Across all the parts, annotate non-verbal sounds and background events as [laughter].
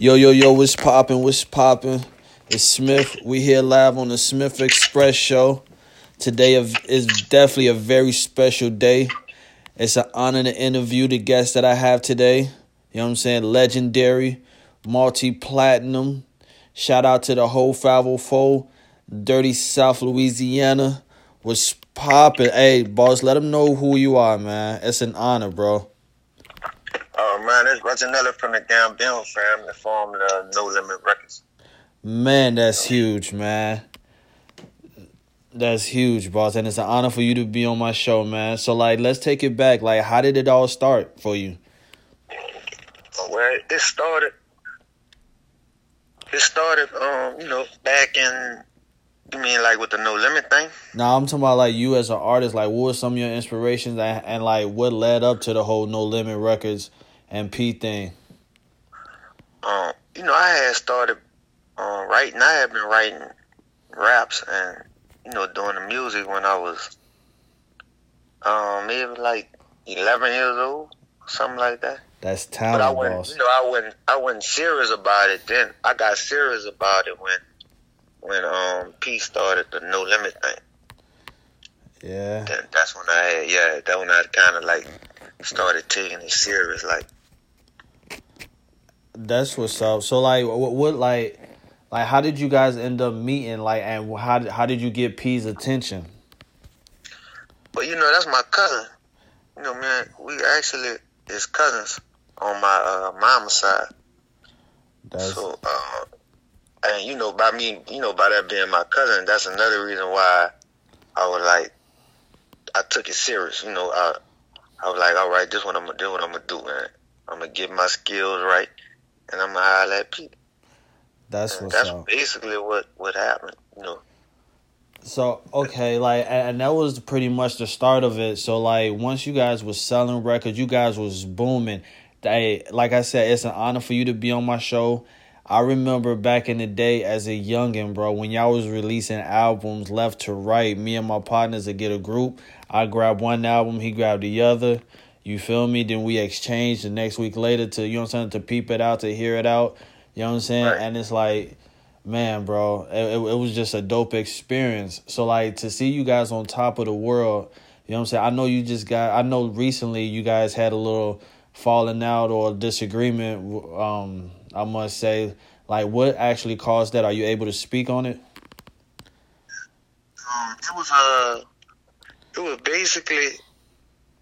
Yo, yo, yo, what's poppin'? What's poppin'? It's Smith. We here live on the Smith Xpress show. Today is definitely a very special day. It's an honor to interview the guest that I have today. You know what I'm saying? Legendary, multi platinum. Shout out to the whole 504, Dirty South Louisiana. Was poppin'. Hey, boss, let them know who you are, man. It's an honor, bro. Oh man, it's Reginelli from the Gambino family formed the No Limit Records. Man, that's huge, man. That's huge, boss, and it's an honor for you to be on my show, man. So, like, let's take it back. Like, how did it all start for you? Well, it started. It started, um, you know, back in. You mean like with the No Limit thing? No, nah, I'm talking about like you as an artist. Like, what were some of your inspirations, and, and like what led up to the whole No Limit Records and P thing? Um, you know, I had started uh, writing. I had been writing raps and you know doing the music when I was um maybe like eleven years old, something like that. That's talent, but I wasn't, boss. You know, I wasn't I wasn't serious about it then. I got serious about it when when um P started the No Limit thing. Yeah. Then that's when I had, yeah, that when I kind of like started taking it serious, like. That's what's up. So like, what, what like, like, how did you guys end up meeting? Like, and how did how did you get P's attention? But you know, that's my cousin. You know, man, we actually is cousins on my uh, mama's side. That's... So, uh, and you know, by me, you know, by that being my cousin, that's another reason why I was like, I took it serious. You know, I, I was like, all right, this what I'm gonna do. What I'm gonna do, man. I'm gonna get my skills right, and I'm gonna holler at people. That's what's that's up. basically what what happened. You know. So okay, like, and that was pretty much the start of it. So like, once you guys was selling records, you guys was booming. They, like I said, it's an honor for you to be on my show. I remember back in the day as a youngin, bro, when y'all was releasing albums left to right, me and my partners would get a group. I grab one album, he grabbed the other. You feel me? Then we exchange the next week later to you know what I'm saying to peep it out, to hear it out. You know what I'm saying? Right. And it's like, man, bro, it, it, it was just a dope experience. So like to see you guys on top of the world, you know what I'm saying? I know you just got. I know recently you guys had a little falling out or disagreement. Um, I must say, like, what actually caused that? Are you able to speak on it? Um, it was uh, it was basically,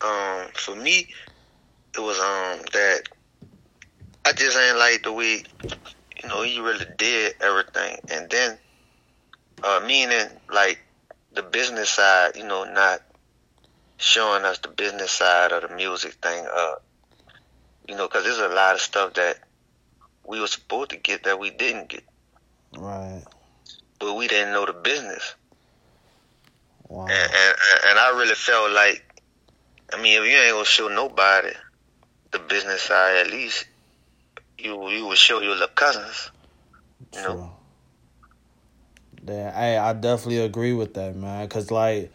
um, for me, it was um that I just ain't like the way, you know, he really did everything, and then, uh, meaning like the business side, you know, not showing us the business side of the music thing, uh, you know, because there's a lot of stuff that we were supposed to get that we didn't get. Right. But we didn't know the business. Wow. And, and and I really felt like, I mean, if you ain't gonna show nobody the business side, at least you you would show your little cousins. You True. know. Yeah, hey, I definitely agree with that, man. Cause like,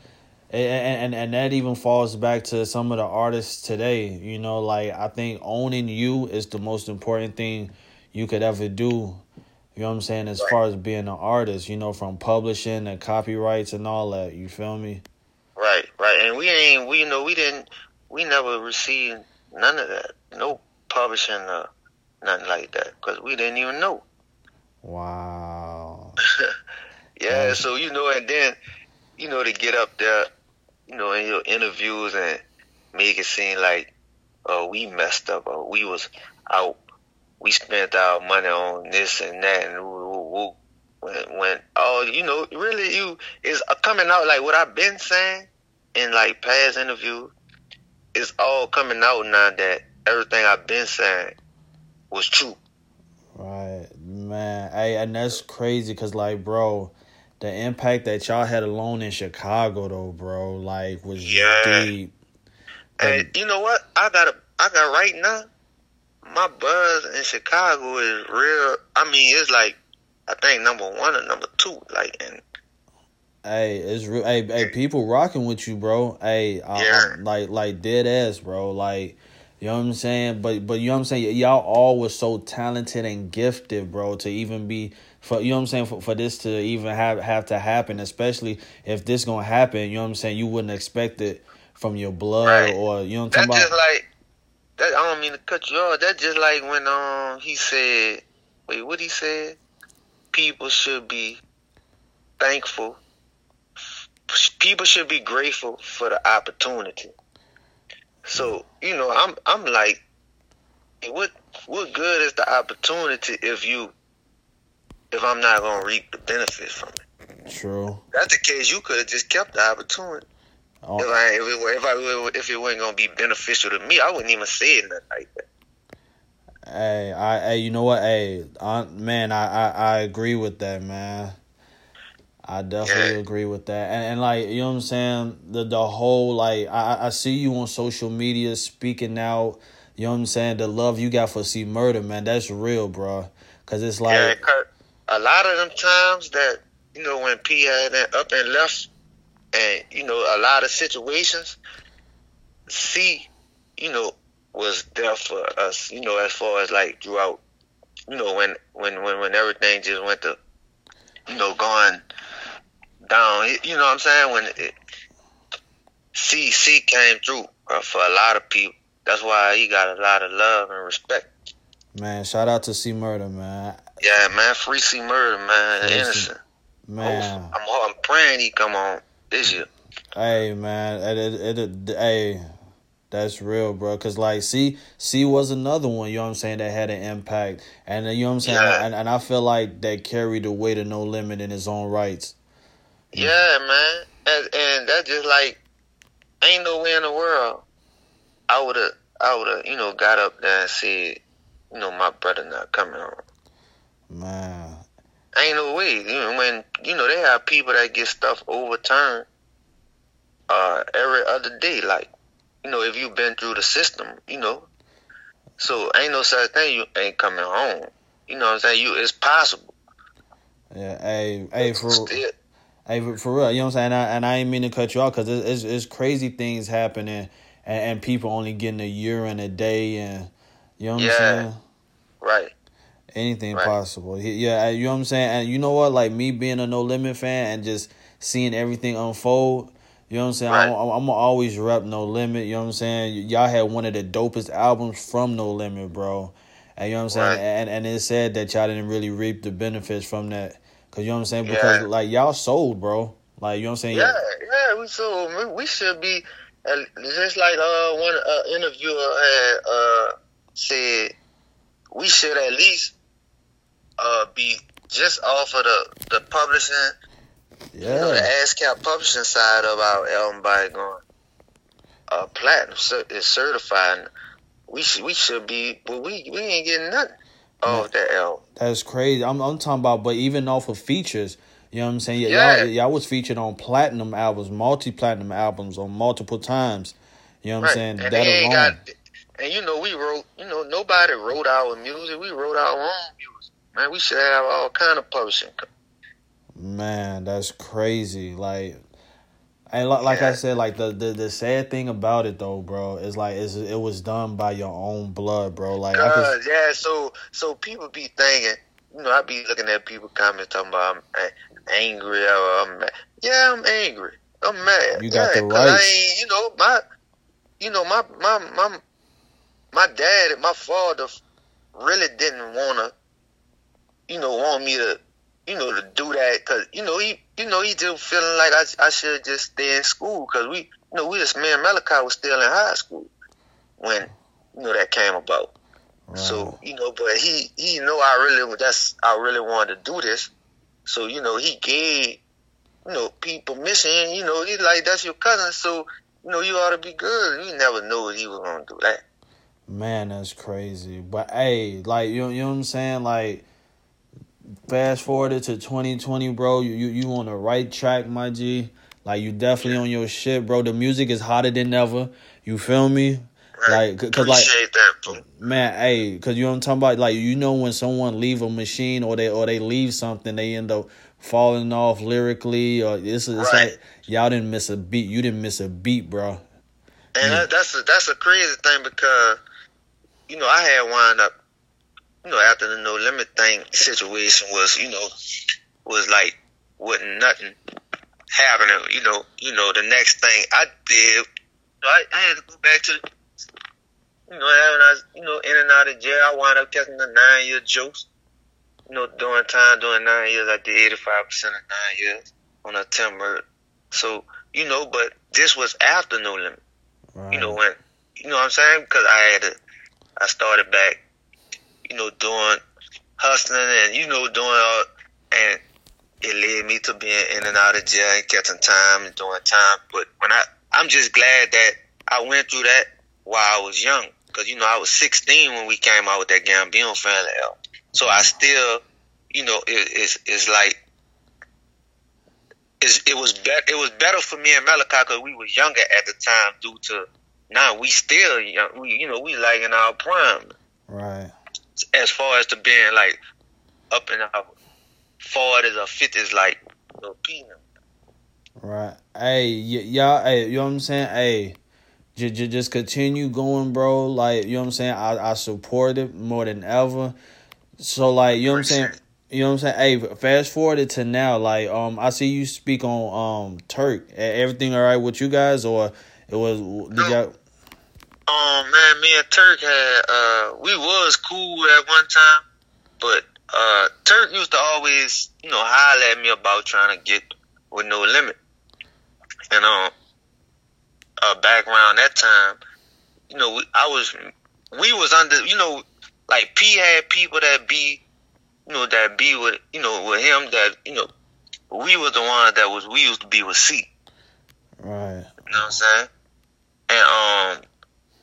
and, and and that even falls back to some of the artists today. You know, like I think owning you is the most important thing you could ever do. You know what I'm saying? As far as being an artist, you know, from publishing and copyrights and all that. You feel me? Right, right. And we ain't we you know we didn't we never received none of that. No publishing or nothing like that because we didn't even know. Wow. [laughs] Yeah, so you know, and then you know to get up there, you know, in your interviews and make it seem like, oh, we messed up, or we was out, we spent our money on this and that, and woo, woo, woo. when when oh, you know, really, you is coming out like what I've been saying in like past interview, It's all coming out now that everything I've been saying was true. Right, man. Hey, and that's crazy because, like, bro, the impact that y'all had alone in Chicago, though, bro, like, was Yeah. deep. And you know what? I got a, I got right now. My buzz in Chicago is real. I mean, it's like I think number one or number two. Like, and Hey, it's real. Hey, hey, people rocking with you, bro. Hey, I, Yeah. I'm like, like dead ass, bro. Like, You know what I'm saying? But but you know what I'm saying? Y'all all was so talented and gifted, bro, to even be for you know what I'm saying for, for this to even have have to happen, especially if this gonna happen, you know what I'm saying, you wouldn't expect it from your blood right. or you know what I'm talking about? Just like that I don't mean to cut you off. That just like when um he said wait, what he said? People should be thankful. People should be grateful for the opportunity. So you know, I'm I'm like, what what good is the opportunity if you if I'm not gonna reap the benefits from it? True. That's the case. You could have just kept the opportunity. Oh. If I if it, if I if it wasn't gonna be beneficial to me, I wouldn't even say nothing like that. Hey, I hey, you know what? Hey, I, man, I, I I agree with that, man. I definitely yeah. agree with that. And, and like, you know what I'm saying? The the whole like I, I see you on social media speaking out, you know what I'm saying? The love you got for C Murder, man, that's real, bro. Cause it's like yeah, a lot of them times that, you know, when P had up and left and, you know, a lot of situations, C, you know, was there for us, you know, as far as like throughout, you know, when when when, when everything just went to, you know, going down. You know what I'm saying? When it, C C came through uh, for a lot of people. That's why he got a lot of love and respect. Man, shout out to C Murder, man. Yeah, man, free C Murder, man, free innocent. Man, I'm, I'm praying he come on this year. Hey, man, it, it, it, it hey. That's real, bro. Cause like, C C was another one. You know what I'm saying that had an impact, and you know what I'm saying. Yeah. And, and I feel like that carried the weight of No Limit in his own rights. Yeah, man, and, and that's just like ain't no way in the world I would have I would have you know got up there and said you know my brother not coming home. Man, ain't no way. You know when you know they have people that get stuff overturned uh every other day. Like you know if you've been through the system, you know. So ain't no such thing you ain't coming home. You know what I'm saying? You it's possible. Yeah, hey, hey, for Still, Hey, for real, you know what I'm saying? And I, and I ain't mean to cut you off because it's, it's, it's, crazy things happening and, and people only getting a year and a day and, you know what yeah. I'm saying? Right. Anything right. possible. Yeah, you know what I'm saying? And you know what? Like me being a No Limit fan and just seeing everything unfold, you know what I'm saying? Right. I'm, I'm, I'm always rep No Limit, you know what I'm saying? Y'all had one of the dopest albums from No Limit, bro. And you know what I'm saying? Right. And, and it said that y'all didn't really reap the benefits from that Cause you know what I'm saying? Because yeah. like y'all sold, bro. Like you know what I'm saying? Yeah, yeah, we sold. We should be just like uh one uh, interviewer had uh said we should at least uh be just off of the the publishing, yeah, you know, the ASCAP publishing side of our album by going uh platinum is certified. We should we should be, but we we ain't getting nothing. Oh, that L. That's crazy. I'm I'm talking about, but even off of features, you know what I'm saying? Yeah, y'all, y'all was featured on platinum albums, multi platinum albums, on multiple times. You know what right. I'm saying? And that alone. Got, and you know, we wrote. You know, nobody wrote our music. We wrote our own music. Man, we should have all kind of publishing. Man, that's crazy. Like and like yeah. I said, like the, the the sad thing about it though, bro, is like is it was done by your own blood, bro. Like, could, yeah, so so people be thinking, you know, I be looking at people comments talking about I'm angry or I'm mad. Yeah, I'm angry. I'm mad. You got yeah, the right. I you know, my, you know, my my my my dad and my father really didn't wanna, you know, want me to you know, to do that because you know he, you know, he just feeling like I, I should just stay in school because we, you know, we just me and Malachi was still in high school when you know that came about. Wow. So you know, but he, he know I really that's I really wanted to do this. So you know, he gave you know people permission. You know, he's like that's your cousin, so you know you ought to be good. You never knew he was gonna do that. Man, that's crazy. But hey, like you, you know what I'm saying, like fast forwarded to 2020, bro. You you you on the right track, my G. Like you definitely on your shit, bro. The music is hotter than ever. You feel me? Right. Like, cause like, that, man, hey, cause you know what I'm talking about. Like, you know when someone leave a machine or they or they leave something, they end up falling off lyrically, or it's it's right. like y'all didn't miss a beat. You didn't miss a beat, bro. And yeah. that's a, that's a crazy thing because you know, I had wound up, you know, after the no limit thing situation was, you know, was like wasn't nothing happening. You know, you know, the next thing I did, I, I had to go back to, you know, when I was, you know, in and out of jail, I wound up catching the nine year jokes. You know, during time, during nine years, I did eighty five percent of nine years on a ten murder. So, you know, but this was after no limit. Right. You know when, you know what I'm saying? Because I had to, I started back, you know, doing hustling and you know doing all and it led me to being in and out of jail and catching time and doing time. But when I, I'm just glad that I went through that while I was young. Cause you know, I was 16 when we came out with that Gambino family album. So I still, you know, it, it's, it's like, it's, it was better. It was better for me and Malachi because we was younger at the time. Due to now we still young. We you know we like in our prime. Right. As far as to being like up in our forties or fifties, like peanut. Right. Hey, y- y'all. Hey, you know what I'm saying? Hey, j- j- just continue going, bro. Like you know what I'm saying. I I support it more than ever. So like you know what I'm saying. You know what I'm saying? Hey, fast forward to now. Like um, I see you speak on um Turk. Everything all right with you guys, or it was did y'all? Um, man, me and Turk had uh, we was cool at one time, but uh, Turk used to always, you know, holler at me about trying to get with no limit. And um, uh, back around that time, you know, we, I was, we was under, you know, like P had people that be, you know, that be with, you know, with him that, you know, we was the ones that was, we used to be with C. Right. You know what I'm saying? And um,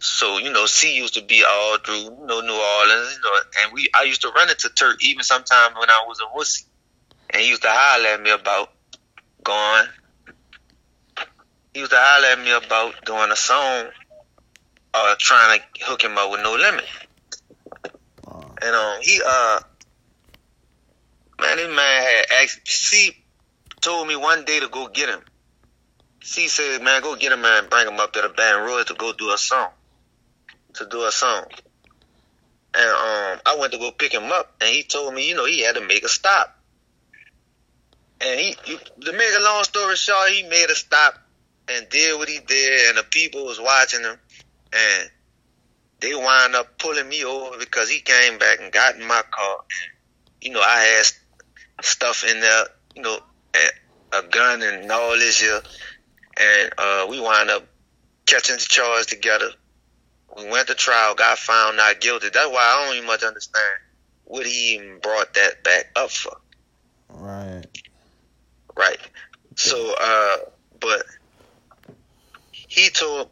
so you know, C used to be all through you know New Orleans, you know, and we I used to run into Turk even sometimes when I was a wussy, and he used to holler at me about going. He used to holler at me about doing a song, or uh, trying to hook him up with No Limit. And um, he uh, man, this man had asked. C told me one day to go get him. C said, "Man, go get him and bring him up to the Baton Rouge to go do a song." To do a song. And um, I went to go pick him up, and he told me, you know, he had to make a stop. And he, to make a long story short, he made a stop and did what he did, and the people was watching him, and they wind up pulling me over because he came back and got in my car. And, you know, I had stuff in there, you know, a gun and all this here, and uh, we wind up catching the charge together. We went to trial, got found not guilty. That's why I don't even much understand what he even brought that back up for. Right. Right. So, uh, but he told.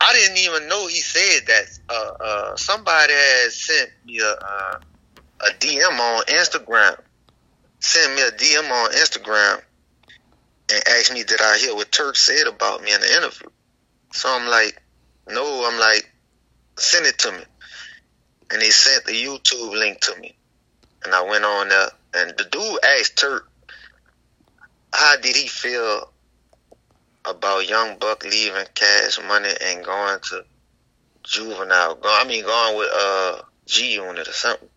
I didn't even know he said that. Uh, uh, somebody had sent me a, uh, a DM on Instagram. Sent me a DM on Instagram and asked me, did I hear what Turk said about me in the interview? So I'm like, no, I'm like, send it to me. And they sent the YouTube link to me. And I went on there. And the dude asked Turk, how did he feel about Young Buck leaving Cash Money and going to Juvenile? I mean, going with uh, G Unit or something.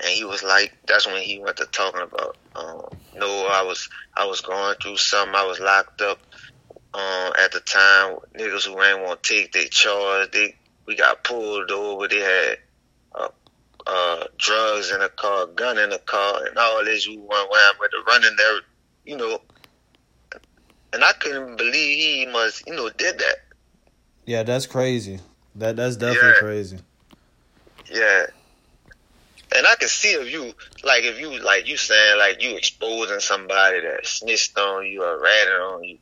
And he was like, that's when he went to talking about, um, no, I was, I was going through something. I was locked up um, at the time, niggas who ain't want to take their charge, they we got pulled over. They had uh, uh, drugs in the car, gun in the car, and all this. We went around with the running there, you know. And I couldn't believe he must, you know, did that. Yeah, that's crazy. That that's definitely yeah. crazy. Yeah. And I can see if you like if you like you saying like you exposing somebody that snitched on you or ratted on you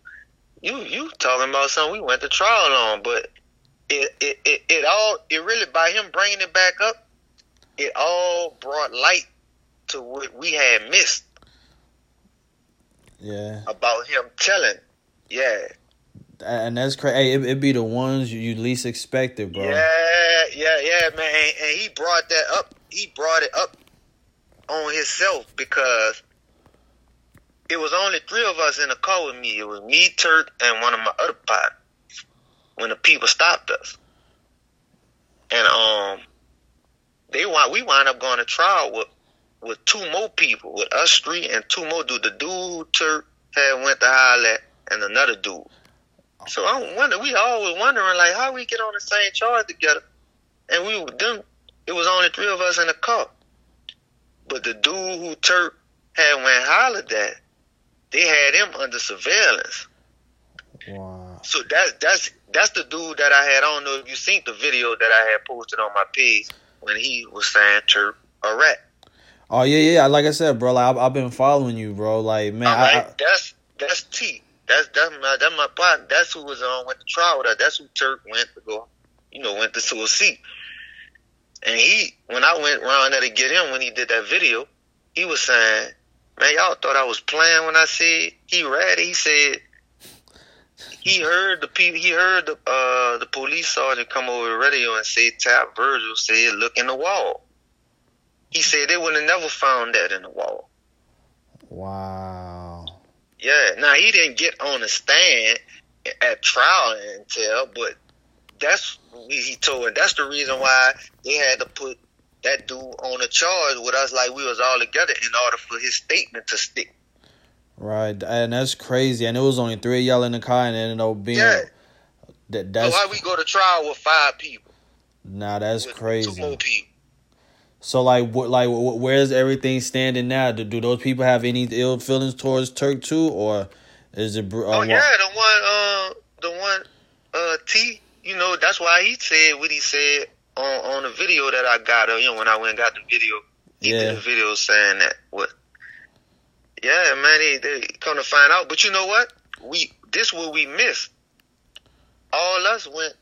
you you talking about something we went to trial on, but it it, it, it all it really by him bringing it back up, it all brought light to what we had missed. Yeah. About him telling, yeah. And that's crazy. Hey, it, it be the ones you least expected, bro. Yeah, yeah, yeah, man. And, and he brought that up. He brought it up on himself because it was only three of us in the car with me. It was me, Turk, and one of my other partners. When the people stopped us, and um, they want we wind up going to trial with with two more people, with us three and two more dude. The dude Turk had went to holler and another dude. So I wonder, we always wondering like how we get on the same charge together, and we were them it was only three of us in the car. But the dude who Turk had went hollered at, they had him under surveillance. Wow. So that's that's that's the dude that I had. I don't know if you seen the video that I had posted on my page when he was saying Turk a rat. Oh yeah, yeah. Like I said, bro, like I've, I've been following you, bro. Like man, right, I, I, that's that's T. That's that's my that's my partner. That's who was on went to trial with us. That's who Turk went to go, you know, went to to a seat. And he, when I went around there to get him, when he did that video, he was saying, "Man, y'all thought I was playing when I said he read. He said he heard the he heard the uh the police sergeant come over the radio and say, "Tap Virgil said, look in the wall." He said they would have never found that in the wall. wow. Yeah. Now he didn't get on the stand at trial and tell, but that's what he told. And that's the reason why they had to put that dude on a charge with us, like we was all together, in order for his statement to stick. Right, and that's crazy. And it was only three of y'all in the car, and it ended up being Yeah. that. So why we go to trial with five people? nah, that's with Two crazy. more people. So like, what, like, where's everything standing now? Do, do those people have any ill feelings towards Turk too, or is it? Uh, Oh yeah, the one, uh, the one, uh, T. You know, that's why he said what he said on on the video that I got. Uh, you know, when I went and got the video, he Yeah. did a video saying that what. Yeah, man, they they come to find out. But you know what? We this what we missed. All us went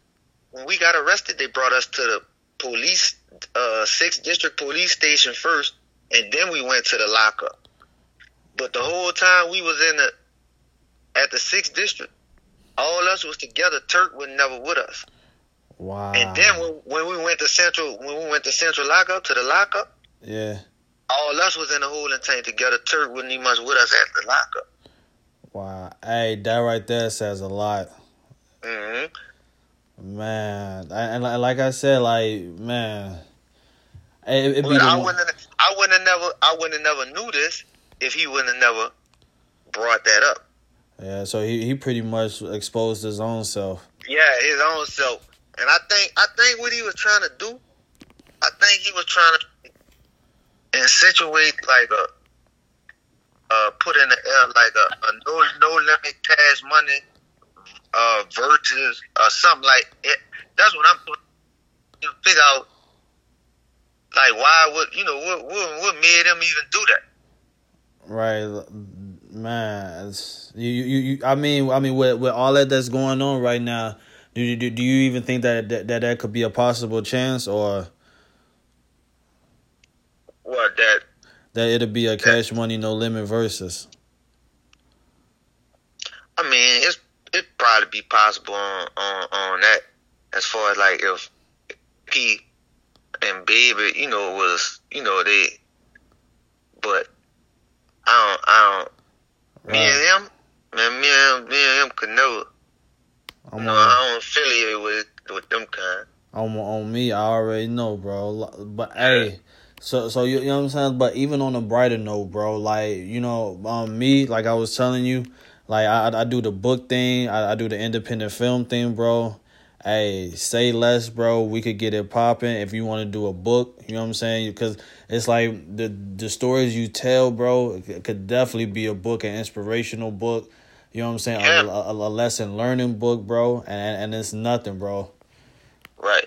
when we got arrested. They brought us to the police, uh, sixth district police station first, and then we went to the lockup. But the whole time we was in the at the sixth district, all us was together. Turk was never with us. Wow. And then when, when we went to central, when we went to central lockup to the lockup, yeah. all us was in the holding tank together. Turk wasn't even much with us at the lockup. Wow. Hey, that right there says a lot. hmm Man, and and like I said, like man, it, it But I wouldn't, have- I wouldn't have never, I wouldn't have never knew this if he wouldn't have never brought that up. yeah. So he he pretty much exposed his own self. Yeah, his own self. And I think, I think what he was trying to do, I think he was trying to insinuate like a, uh, put in the air like a, a no no limit cash money, uh, versus or something like it. That's what I'm doing. You figure out like why would you know what what, what made him even do that? Right, man. You, you, you. I mean, I mean, with with all that that's going on right now, do you do, do you even think that, that that that could be a possible chance, or What that that it'll be a cash money no limit versus? I mean, it's it probably be possible on, on on that as far as like if P and Baby, you know, was you know they, but I don't, I don't. Me and him, man, me and me and him could never. I'm no, on, I don't affiliate with with them kind. on on me. I already know, bro. But hey. So, so you, you know what I'm saying. But even on a brighter note, bro, like you know, um, me, like I was telling you, like I, I do the book thing, I, I do the independent film thing, bro. Hey, say less, bro. We could get it popping if you want to do a book. You know what I'm saying? Because it's like the the stories you tell, bro, it could definitely be a book, an inspirational book. You know what I'm saying? A, a, a lesson learning book, bro. And and it's nothing, bro. Right.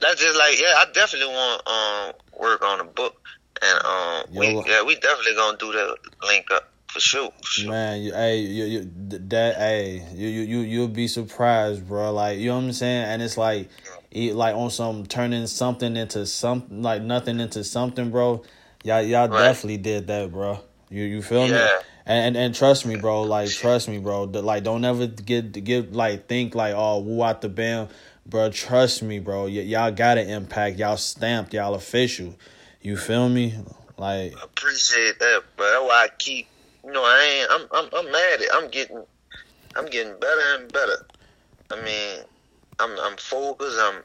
That's just like yeah, I definitely want um work on a book and um we yeah we definitely gonna do that link up for sure. For sure. Man, you, hey, you, you, that, hey, you, you, you, you'll be surprised, bro. Like, you know what I'm saying? And it's like, it, like on some turning something into something, like nothing into something, bro. Y'all, y'all Right. definitely did that, bro. You, you feel me? Yeah. And, and and trust me, bro. Like, trust me, bro. Like, don't ever get get like think like, oh, woo out the bam, bro. Trust me, bro. Y- y'all got an impact. Y'all stamped. Y'all official. You feel me? Like, appreciate that, bro. that's why I keep. You know, I ain't. I'm. I'm. I'm mad at. I'm getting. I'm getting better and better. I mean, I'm. I'm focused. I'm.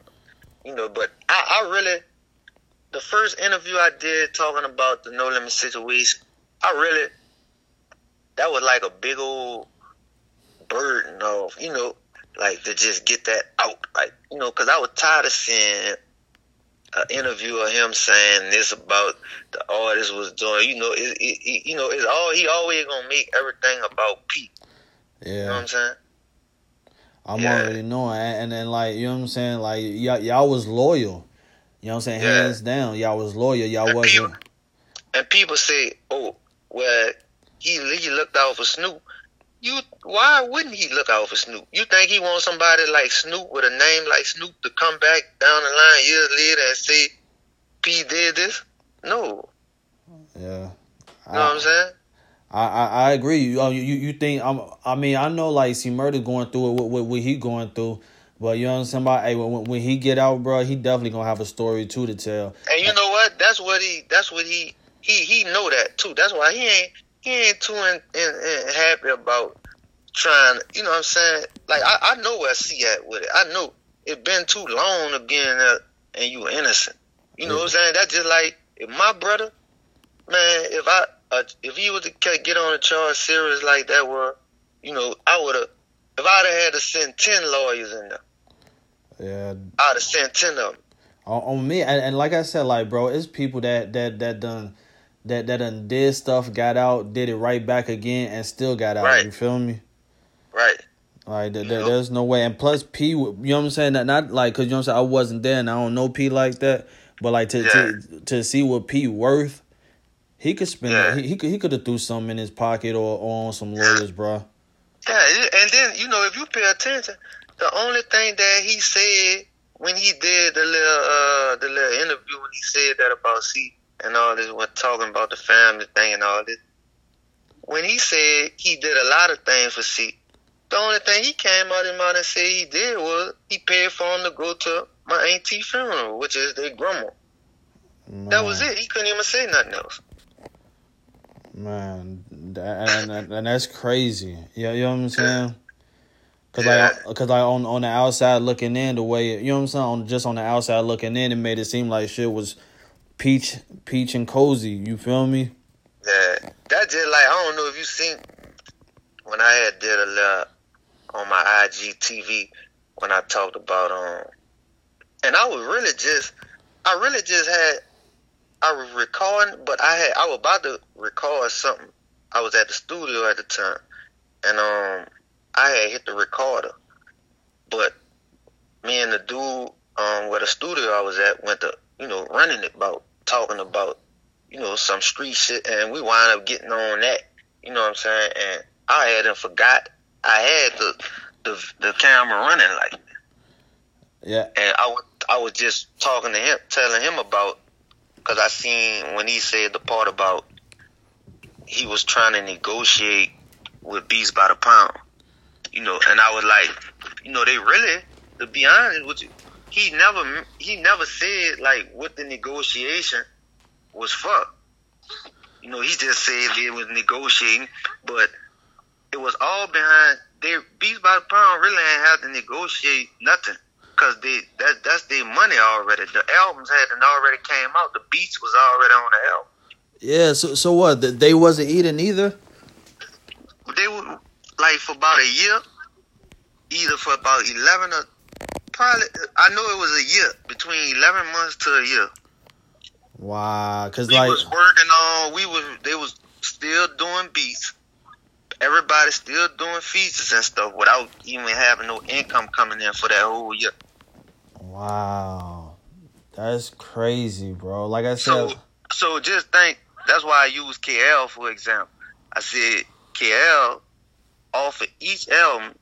you know, but I, I really, the first interview I did talking about the no limit situation, I really, that was like a big old burden of, you know, like to just get that out, like you know, because I was tired of seeing an interview of him saying this about the artist was doing. You know, it, it, it, you know, it's all he always gonna make everything about Pete. Yeah. You know what I'm saying? I'm Yeah. already knowing, and then like you know what I'm saying, like y'all, y'all was loyal. You know what I'm saying? Yeah. Hands down, y'all was loyal. Y'all And wasn't. people- And people say, "Oh, well, he he looked out for Snoop." You, why wouldn't he look out for Snoop? You think he wants somebody like Snoop with a name like Snoop to come back down the line years later and say, "P did this"? No, Yeah. you know I, what I'm saying? I, I I agree. You, oh, you you think I'm? I mean, I know like C Murder going through it. What, what, what he going through, but you know what I'm saying? About, hey, when, when he get out, bro, he definitely gonna have a story too to tell. And you know what? That's what he. That's what he. He he know that too. That's why he ain't he ain't too in, in, in happy about trying. You know what I'm saying? Like I, I know where C at with it. I know it been too long to be in there and you innocent. You know what I'm saying? That's just like if my brother, man, if I uh, if he was to get on a charge serious like that, where you know I would have. If I'd have had to send ten lawyers in there, Yeah, I'd have sent ten of them. on, on me and, and like I said, like bro, it's people that that that done that that done did stuff, got out, did it right back again, and still got out. Right. You feel me? Right. Like there, You there- there's no way. And plus P, you know what I'm saying? Not, not like cause you know what I'm saying. I wasn't there and I don't know P like that. But like to to to see what P worth, he could spend. Yeah. He, he could he could have threw something in his pocket or, or on some lawyers, bro. Yeah, and then you know if you pay attention, the only thing that he said when he did the little uh the little interview when he said that about C and all this, when talking about the family thing and all this, when he said he did a lot of things for C, the only thing he came out his mouth and said he did was he paid for him to go to my auntie funeral, which is their grandma. That was it. He couldn't even say nothing else. Man, that, and, and, that's crazy. Yeah, you know what I'm saying? Cause Yeah. like, cause like on on the outside looking in, the way you know what I'm saying, on just on the outside looking in, it made it seem like shit was peach, peach and cozy. You feel me? Yeah, that just like I don't know if you seen when I had did a lot on my IGTV when I talked about um, and I was really just I really just had I was recording, but I had I was about to record something. I was at the studio at the time, and um, I had hit the recorder, but me and the dude um where the studio I was at went to you know running it about talking about you know, some street shit, and we wind up getting on that. You know what I'm saying? And I hadn't forgot I had the the the camera running like, Yeah. and I was I was just talking to him, telling him about, cause I seen when he said the part about he was trying to negotiate with Beats by the pound, you know, and I was like, you know, they really, to be honest with you, he never he never said like what the negotiation was for. You know, he just said they was negotiating, but it was all behind. They Beats by the Pound really ain't have to negotiate nothing, cause they that that's their money already. The albums hadn't already came out. The beats was already on the album. Yeah. So so what? They wasn't eating either. They were like for about a year, either for about eleven or probably. I know it was a year between eleven months to a year. Wow. Cause like was working on we was they was still doing beats. Everybody still doing features and stuff without even having no income coming in for that whole year. wow, that's crazy, bro. Like I So said. so just think that's why I use KL for example. I said KL off of each album,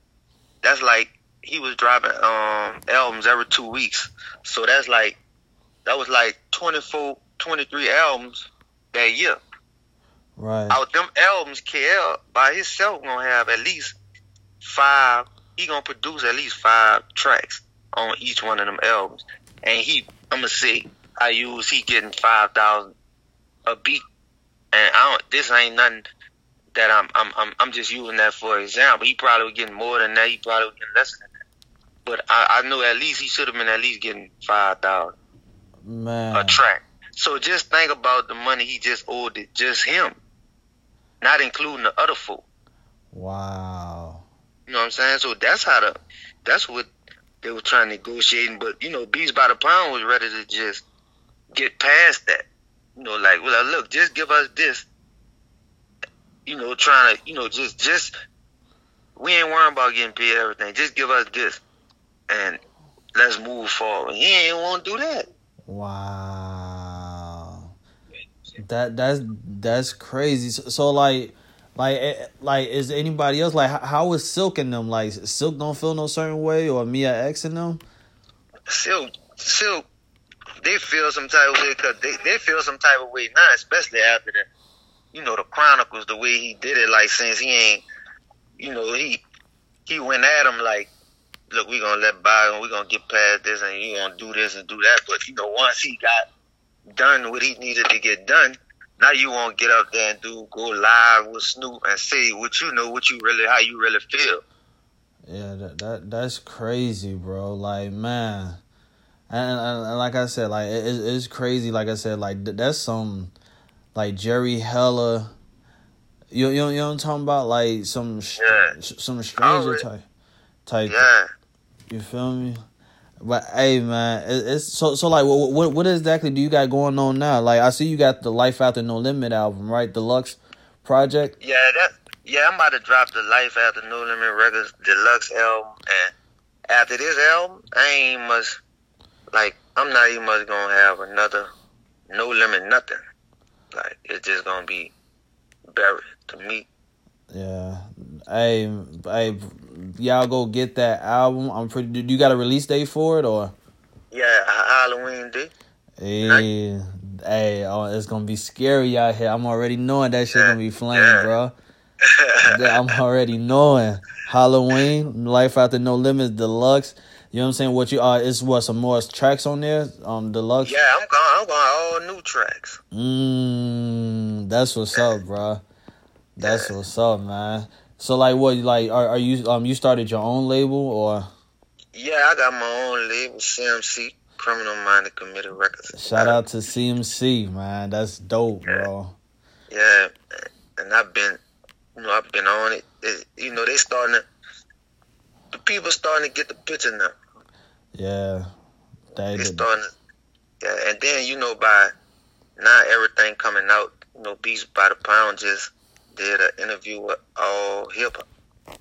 that's like he was dropping um albums every two weeks. So that's like that was like 24, 23 albums that year. Right. out them albums, KL by himself gonna have at least five. He gonna produce at least five tracks on each one of them albums, and he, I'm gonna say, I use he getting five thousand a beat, and I don't. This ain't nothing that I'm, I'm, I'm, I'm just using that for example. He probably was getting more than that. He probably was getting less than that. But I, I know at least he should have been at least getting five thousand a track. So just think about the money he just owed it, just him, not including the other folk. Wow. You know what I'm saying? So that's how the that's what they were trying to negotiate. But you know, Beats by the Pound was ready to just get past that. You know, like, well, look, just give us this. You know, trying to, you know, just just we ain't worrying about getting paid everything. Just give us this, and let's move forward. He ain't want to do that. Wow. That that's that's crazy. So, so like like eh, like is anybody else like how, how is Silkk in them like Silkk don't feel no certain way or Mia X in them? Silkk, Silkk, they feel some type of way because they, they feel some type of way now, especially after the, you know, the Chronicles, the way he did it. Like since he ain't, you know, he he went at him like, look, we're gonna let bygone, we're gonna get past this, and you gonna do this and do that. But you know, once he got done what he needed to get done, now you won't get up there and do go live with Snoop and say what you know, what you really, how you really feel. Yeah, that, that that's crazy, bro. Like man, and, and, and like I said, like it, it's crazy. Like I said, like that's some like Jerry Heller. You you you know what I'm talking about? Like some Yeah. some stranger type type. Yeah. You feel me? But hey, man, it's so so. Like, what, what what exactly do you got going on now? Like, I see you got the Life After No Limit album, right? Deluxe project. Yeah, that yeah, I'm about to drop the Life After No Limit Records deluxe album, and after this album, I ain't much like I'm not even much gonna have another No Limit nothing. Like it's just gonna be buried to me. Yeah. Hey, hey, y'all go get that album. I'm pretty. Do you got a release date for it or? Yeah, Halloween day. Hey, hey, oh, it's gonna be scary out here. I'm already knowing that shit gonna be flaming, yeah. bro. [laughs] I'm already knowing. Halloween, Life After No Limits, Deluxe. You know what I'm saying? What you uh, is what some more tracks on there? Um, Deluxe. yeah, I'm going. I'm going all new tracks. Mmm, that's what's up, bro. That's what's up, man. So like, what like are are you um you started your own label or Yeah, I got my own label, CMC Criminal Minded Committed Records. shout out to CMC, man. That's dope, bro. Yeah, and I've been, you know, I've been on it. it you know, they starting to, the people starting to get the picture now. Yeah, they They starting to, yeah, and then you know, by now everything coming out, you know, Beats by the Pound just did an interview with all hip,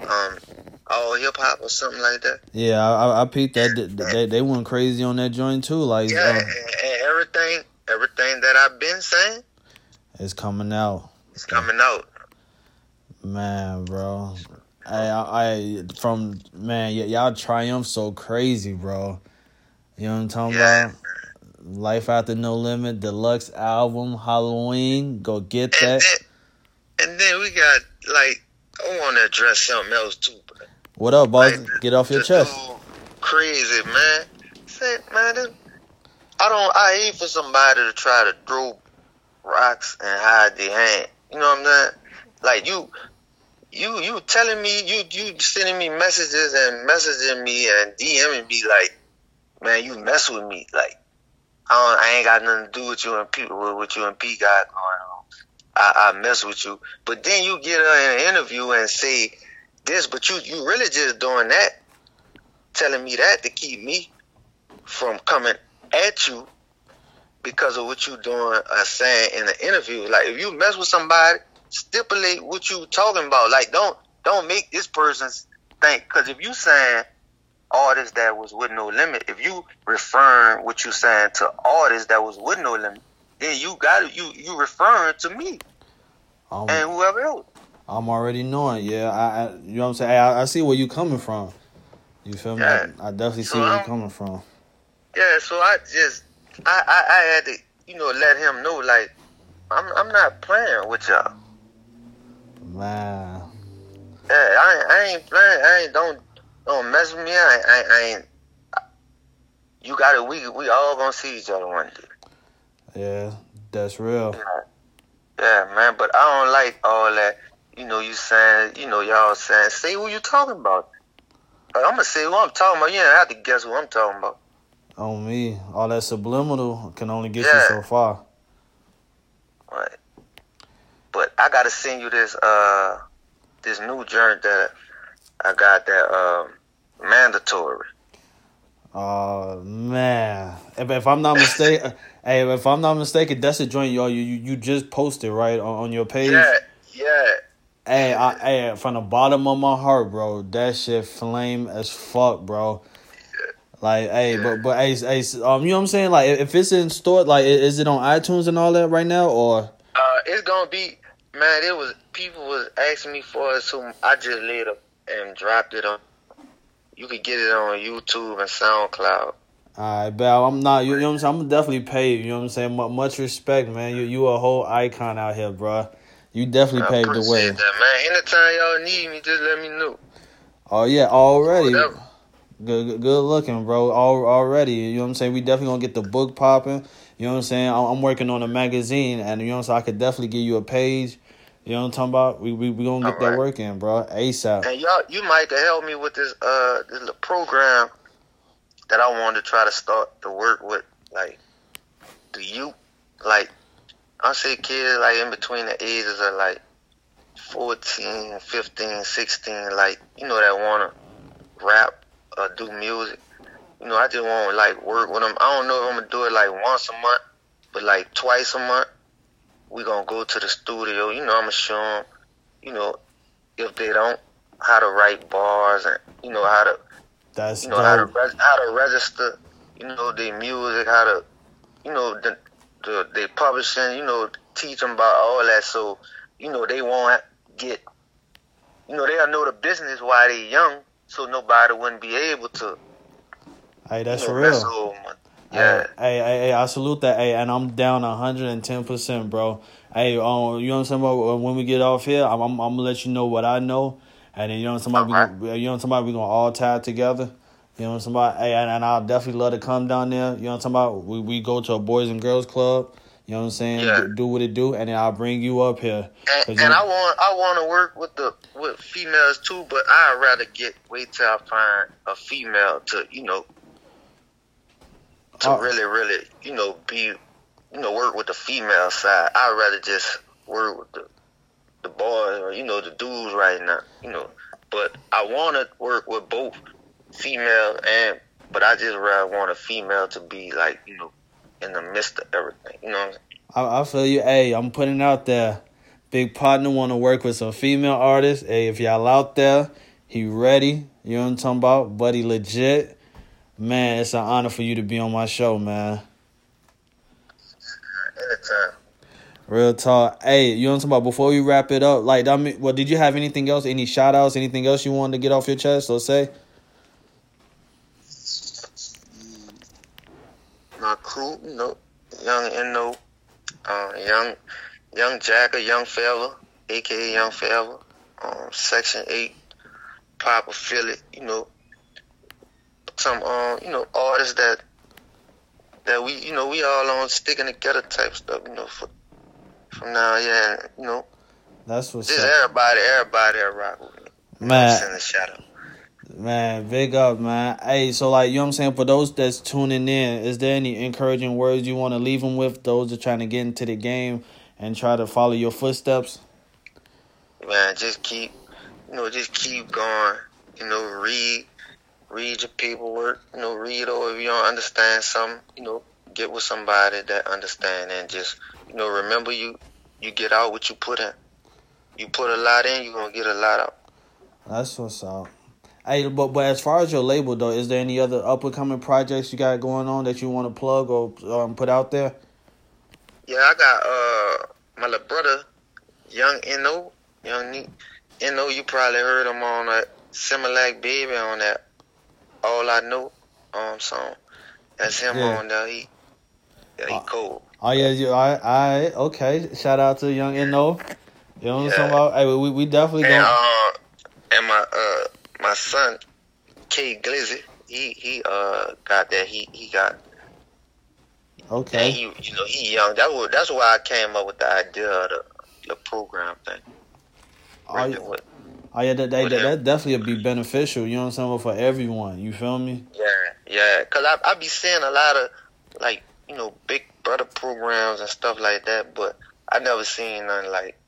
um, all hip hop or something like that. Yeah, I I, I peeped that they, they went crazy on that joint too. Like, Yeah, uh, and, and everything, everything that I've been saying it's coming out, It's coming out. man, bro. I I, from man, y- y'all triumph so crazy, bro. You know what I'm talking Yeah. about? Life After No Limit, deluxe album, Halloween. Go get that. And then we got like I want to address something else too. But What up, boss? like, Get off your chest. Crazy man. Say man, this, I don't. I hate for somebody to try to throw rocks and hide their hand. You know what I'm saying? Like you, you, you telling me you you sending me messages and messaging me and DMing me like, man, you mess with me like. I, don't, I ain't got nothing to do with you and P with, with you and P got going on. I, I mess with you, but then you get her in an interview and say this, but you you really just doing that, telling me that to keep me from coming at you because of what you doing or saying in the interview. Like if you mess with somebody, stipulate what you talking about. Like don't don't make this person's think because if you saying artists that was with no limit, if you referring what you saying to artists that was with no limit, then you got it. you you referring to me I'm, and whoever else. I'm already knowing. Yeah, I, I you know what I'm saying. I, I see where you coming from. You feel me? Yeah. I, I definitely see So, where you coming from. Yeah, so I just I, I, I had to, you know, let him know like I'm I'm not playing with y'all. Man, Yeah, I ain't, I ain't playing. I ain't don't don't mess with me. I ain't, I, I ain't. You got it. We we all gonna see each other one day. Yeah, that's real. Yeah, man. But I don't like all that. You know, you saying, you know, y'all saying, say who you talking about. I'm gonna say who I'm talking about. You don't have to guess who I'm talking about. On me, all that subliminal can only get Yeah. you so far. Right. But I gotta send you this uh this new joint that I got that um mandatory. Oh man, if, if I'm not mistaken, [laughs] hey, if I'm not mistaken, that's a joint y'all you you, you just posted right on, on your page. Yeah, yeah. Hey, I, hey, from the bottom of my heart, bro, that shit flame as fuck, bro. Like, hey, Yeah. but but hey, hey, um, you know what I'm saying? Like, if it's in store, like, is it on iTunes and all that right now, or? Uh it's gonna be man, it was people was asking me for it so I just laid up and dropped it on you could get it on YouTube and SoundCloud. Alright, but I'm not. You, know what I'm saying? I'm definitely paid. You know what I'm saying? Mu- Much respect, man. You you a whole icon out here, bro. You definitely I paved the way. that, man. Anytime y'all need me, just let me know. Oh yeah, already. Whatever. Good, good, good looking, bro. All, already, you know what I'm saying. We definitely gonna get the book popping. You know what I'm saying. I'm, I'm working on a magazine, and you know what I'm saying. I could definitely give you a page. You know what I'm talking about. We we, we gonna get that Alright. work in, bro. ASAP. And y'all, you might help me with this uh this program that I wanted to try to start to work with, like the youth, like I say kids like in between the ages of like 14, 15, 16, like you know that wanna rap or do music. You know, I just want to like work with them. I don't know if I'm gonna do it like once a month, but like twice a month. We gonna go to the studio. You know, I'm gonna show them. You know, if they don't, how to write bars and you know how to That's you know how to how to register. You know their music, how to you know the the they publishing. You know, teach them about all that. So you know they won't get. You know they'll know the business while they young, so nobody wouldn't be able to. Hey, that's you know, real. mess with 'em. Yeah. Hey, hey, hey, I salute that. Hey, and I'm down 110%, bro. Hey, um, you know what I'm saying? When we get off here, I'm, I'm, I'm gonna let you know what I know, and then you know somebody? We gonna, you know what We gonna all tie together. You know what Hey, and, and I'll definitely love to come down there. You know what I'm talking about? We we go to a boys and girls club. You know what I'm saying? Yeah. Do, do what it do, and then I'll bring you up here. And, you- and I want I want to work with the with females too, but I'd rather get wait till I find a female to you know to Oh. really really you know be you know work with the female side. I'd rather just work with the the boys or you know the dudes right now. You know, but I want to work with both female and but I just rather want a female to be like you know in the midst of everything. You know. What I'm saying? I, I feel you. Hey, I'm putting out there. Big partner want to work with some female artists. Hey, if y'all out there, he ready. You know what I'm talking about? Buddy legit. Man, it's an honor for you to be on my show, man. Anytime. Real talk. Hey, you know what I'm talking about? Before we wrap it up, like, I mean, well, did you have anything else? Any shout outs? Anything else you wanted to get off your chest or say? my crew, you know, young Eno, uh, young young Jacker, young fella, aka Young Fella, um, Section Eight, Papa Philly, you know, some um, you know, artists that that we, you know, we all on sticking together type stuff, you know, for from now, yeah, you know, That's what's just up. everybody, everybody rock. Man. a shout out. Man, big up, man. Hey, so like you know what I'm saying, for those that's tuning in, is there any encouraging words you want to leave them with? Those that trying to get into the game and try to follow your footsteps. man, just keep, you know, just keep going. You know, read, read your paperwork. You know, read or if you don't understand something, you know, get with somebody that understand and just, you know, remember you, you get out what you put in. You put a lot in, you're gonna get a lot out. That's what's up. Hey, but but as far as your label though, is there any other up and coming projects you got going on that you want to plug or um, put out there? Yeah, I got uh my little brother, Young Eno, Young. Eno, you probably heard him on that Similac Baby on that All I Know um song. That's him Yeah. on there. He yeah, he Uh, cold. Oh yeah, you I I okay. Shout out to Young Eno. You know what I'm Yeah. talking about? Hey, we we definitely And going uh and my uh my son, K Glizzy, he he uh got that he he got and okay. he you know he young. That was that's why I came up with the idea of the the program thing. You, with Oh yeah, that that, that, that definitely would be beneficial. You know what I'm saying for everyone. You feel me? Yeah, yeah. Cause I I be seeing a lot of like you know big brother programs and stuff like that, but I never seen nothing like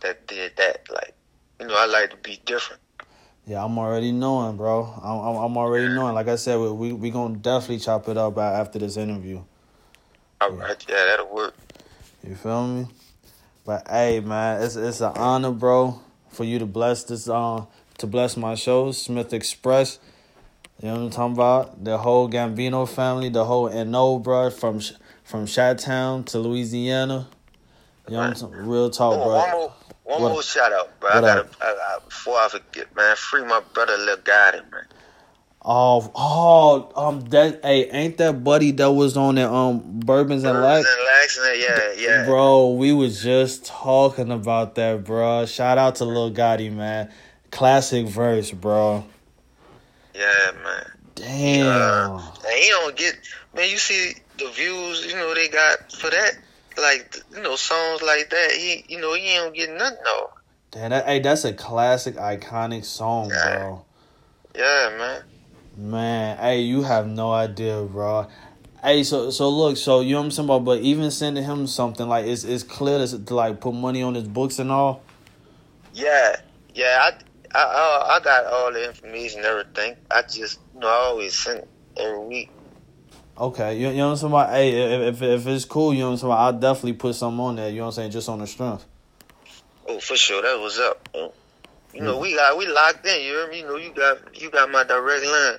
that did that. Like you know, I like to be different. Yeah, I'm already knowing, bro. I'm I'm already knowing. Like I said, we we, we gonna definitely chop it up after this interview. All right, yeah, that'll work. You feel me? But hey, man, it's it's an honor, bro, for you to bless this um to bless my show, Smith Xpress. You know what I'm talking about? The whole Gambino family, the whole No, bro, from from Chi-Town to Louisiana. You know what I'm saying? Real talk, bro. One more, one what, more shout out, bro. I gotta, I, I, before I forget, man, free my brother Lil Gotti, man. Oh, oh, um, that hey, ain't that buddy that was on the um Bourbons and Lacs? and Lacs, yeah, yeah. Bro, we was just talking about that, bro. Shout out to Lil Gotti, man. Classic verse, bro. Yeah, man. Damn. Uh, and he don't get man. You see the views, you know they got for that, like you know songs like that. He, you know, he ain't get nothing though. Damn, that, hey, that's a classic, iconic song, yeah. bro. Yeah, man. Man, hey, you have no idea, bro. Hey, so so look, so you know what I'm saying about, but even sending him something like it's it's clear to, to like put money on his books and all. Yeah, yeah, I I I, I got all the information and everything. I just you know I always send every week. Okay, you, you know what I'm saying about? Hey, if, if if it's cool, you know what I'm saying about, I'll definitely put some on there. You know what I'm saying, just on the strength. Oh, for sure, that was up. You know, we got we locked in. You hear me? You know, you got you got my direct line.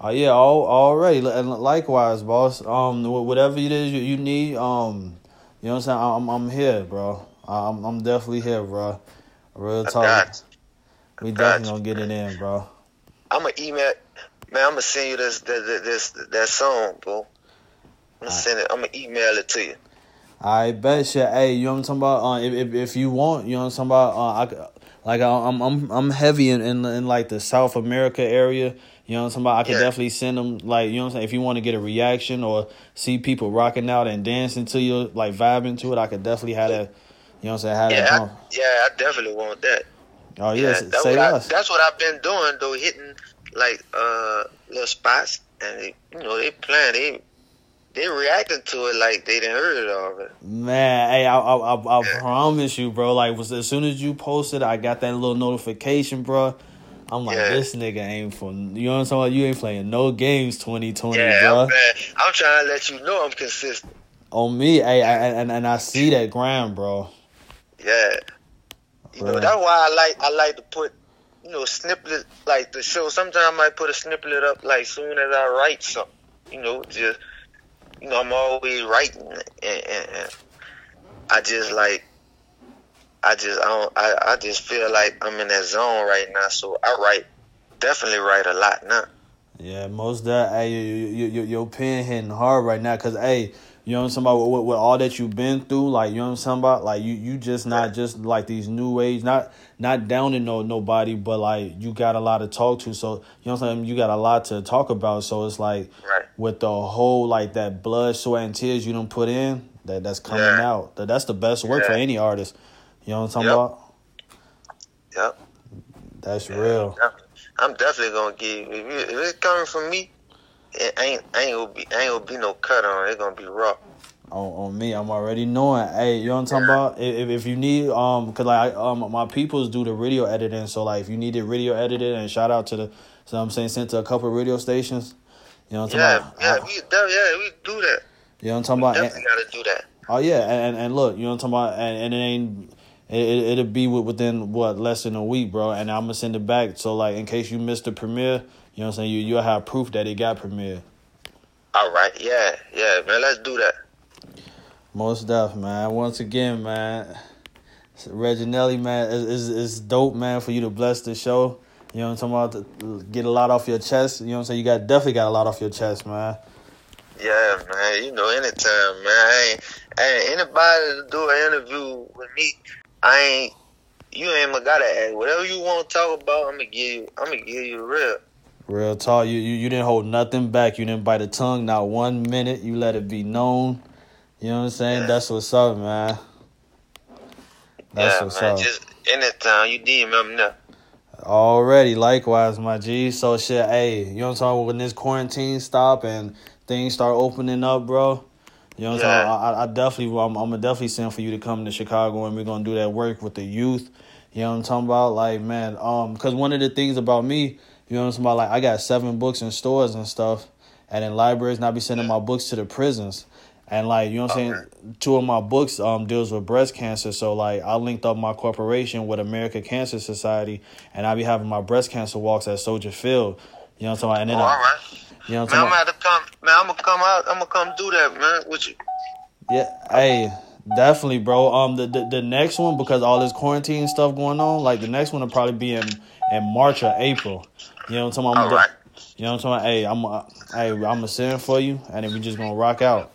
Oh uh, yeah, all already. And likewise, boss. Um, whatever it is you, you need, um, you know what I'm saying. I'm I'm here, bro. I'm I'm definitely here, bro. Real talk. We definitely gonna get it in, bro. I'm gonna email, man. I'm gonna send you this this this, that song, bro. I'm gonna send it. I'm gonna email it to you. I bet you. Hey, you know what I'm talking about? Uh, if, if if you want, you know what I'm talking about. Uh, I like I'm I'm I'm heavy in, in, in like the South America area. You know what I'm talking about? I could yeah. definitely send them like you know what I'm saying. If you want to get a reaction or see people rocking out and dancing to you, like vibing to it, I could definitely have that. You know what I'm saying? Have yeah, that. I, yeah, I definitely want that. Oh yes, yeah, that's say what us. I, that's what I've been doing though, hitting like uh little spots, and they, you know they playing they they reacting to it like they didn't heard it already. Man, hey, I I, I, I promise you, bro. Like, was as soon as you posted, I got that little notification, bro. I'm like, yeah. this nigga ain't for you know what I'm talking about. You ain't playing no games 2020, yeah, bro. Man, I'm trying to let you know I'm consistent. On me, hey, I, and and I see that grind, bro. Yeah, you bro. know that's why I like I like to put you know snippet like the show. Sometimes I might put a snippet up like soon as I write something. You know, just you know, I'm always writing, and, and, and I just like, I just, I don't, I, I just feel like I'm in that zone right now. So I write, definitely write a lot now. Yeah, most that, hey, you, you, you, your pen hitting hard right now, cause hey, you know what I'm saying about with, with, all that you've been through, like you know what I'm saying about, like you you just not just like these new age, not not downing no nobody, but like you got a lot to talk to, so you know what I'm saying. You got a lot to talk about, so it's like right. with the whole like that blood, sweat, and tears you don't put in, that that's coming yeah. out. That that's the best work yeah. for any artist. You know what I'm talking yep. about? Yep. That's yeah, real. I'm definitely gonna give. If it's coming from me, it ain't ain't gonna be ain't gonna be no cut on. It's gonna be raw. On, on me, I'm already knowing. Hey, you know what I'm talking about? If, if you need, um, cause like um, my peoples do the radio editing. So like, if you need it radio edited, and shout out to the, so I'm saying sent to a couple radio stations. You know what I'm yeah, talking about? Yeah, we yeah we do that. You know what I'm talking we about? Definitely gotta do that. Oh yeah, and and look, you know what I'm talking about, and, and it ain't. It, it'll be within what less than a week, bro, and I'm gonna send it back. So like, in case you missed the premiere, you know what I'm saying, you you'll have proof that it got premiere. All right, yeah, yeah, man, let's do that. Most def, man. Once again, man, Reginelli, man, is is dope, man, for you to bless the show. You know what I'm talking about? Get a lot off your chest. You know what I'm saying? You got definitely got a lot off your chest, man. Yeah, man. You know, anytime, man. I ain't, I ain't anybody to do an interview with me. I ain't. You ain't gotta ask. Whatever you want to talk about, I'm gonna give you. I'm gonna give you real. Real talk. You, you you didn't hold nothing back. You didn't bite a tongue. Not one minute. You let it be known. You know what I'm saying? Yeah. That's what's up, man. That's yeah, what's man. Up. Just anytime you DM me, I'm Already, likewise, my G. So shit, hey, you know what I'm talking about? When this quarantine stop and things start opening up, bro. You know what I'm Yeah. saying? I, I definitely, I'm, I'm gonna definitely send for you to come to Chicago and we're gonna do that work with the youth. You know what I'm talking about? Like, man, um, cause one of the things about me, you know what I'm talking about? Like, I got seven books in stores and stuff, and in libraries, and I be sending my books to the prisons. And like, you know what I'm saying? Two of my books um deals with breast cancer, so like I linked up my corporation with American Cancer Society, and I be having my breast cancer walks at Soldier Field. You know what I'm talking about? And Oh, then all I, right. you know what Man, I'm I'm talking gonna about? have to come. Man, I'm gonna come out. I'm gonna come do that, man. With you. Yeah, hey, definitely, bro. Um, the, the the next one because all this quarantine stuff going on, like the next one will probably be in in March or April. You know what I'm talking about? All right. You know what I'm talking about? Hey, I'm uh, hey, I'm gonna send for you, and then we just gonna rock out.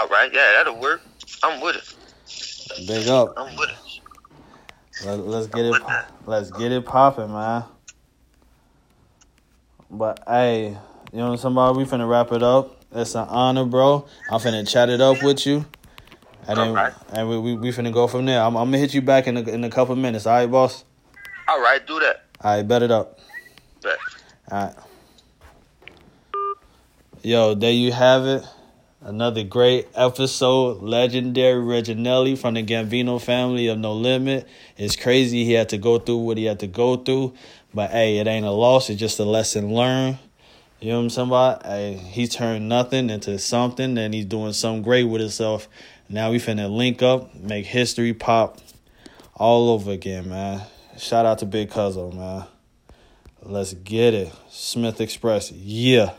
All right. Yeah, that'll work. I'm with it. Big up. I'm with it. Let, let's get it. Let's get it popping, man. But hey, you know somebody, we finna wrap it up. It's an honor, bro. I'm finna chat it up with you, and then Alright. and we, we we finna go from there. I'm, I'm gonna hit you back in a, in a couple minutes. All right, boss. All right. Do that. All right, bet it up. Bet. All right. Yo, there you have it. Another great episode. Legendary Reginelli from the Gambino family of No Limit. It's crazy he had to go through what he had to go through. But hey, it ain't a loss. It's just a lesson learned. You know what I'm saying about? Hey, he turned nothing into something and he's doing something great with himself. Now we finna link up, make history pop all over again, man. Shout out to Big Cuzzo, man. Let's get it. Smith Xpress. Yeah.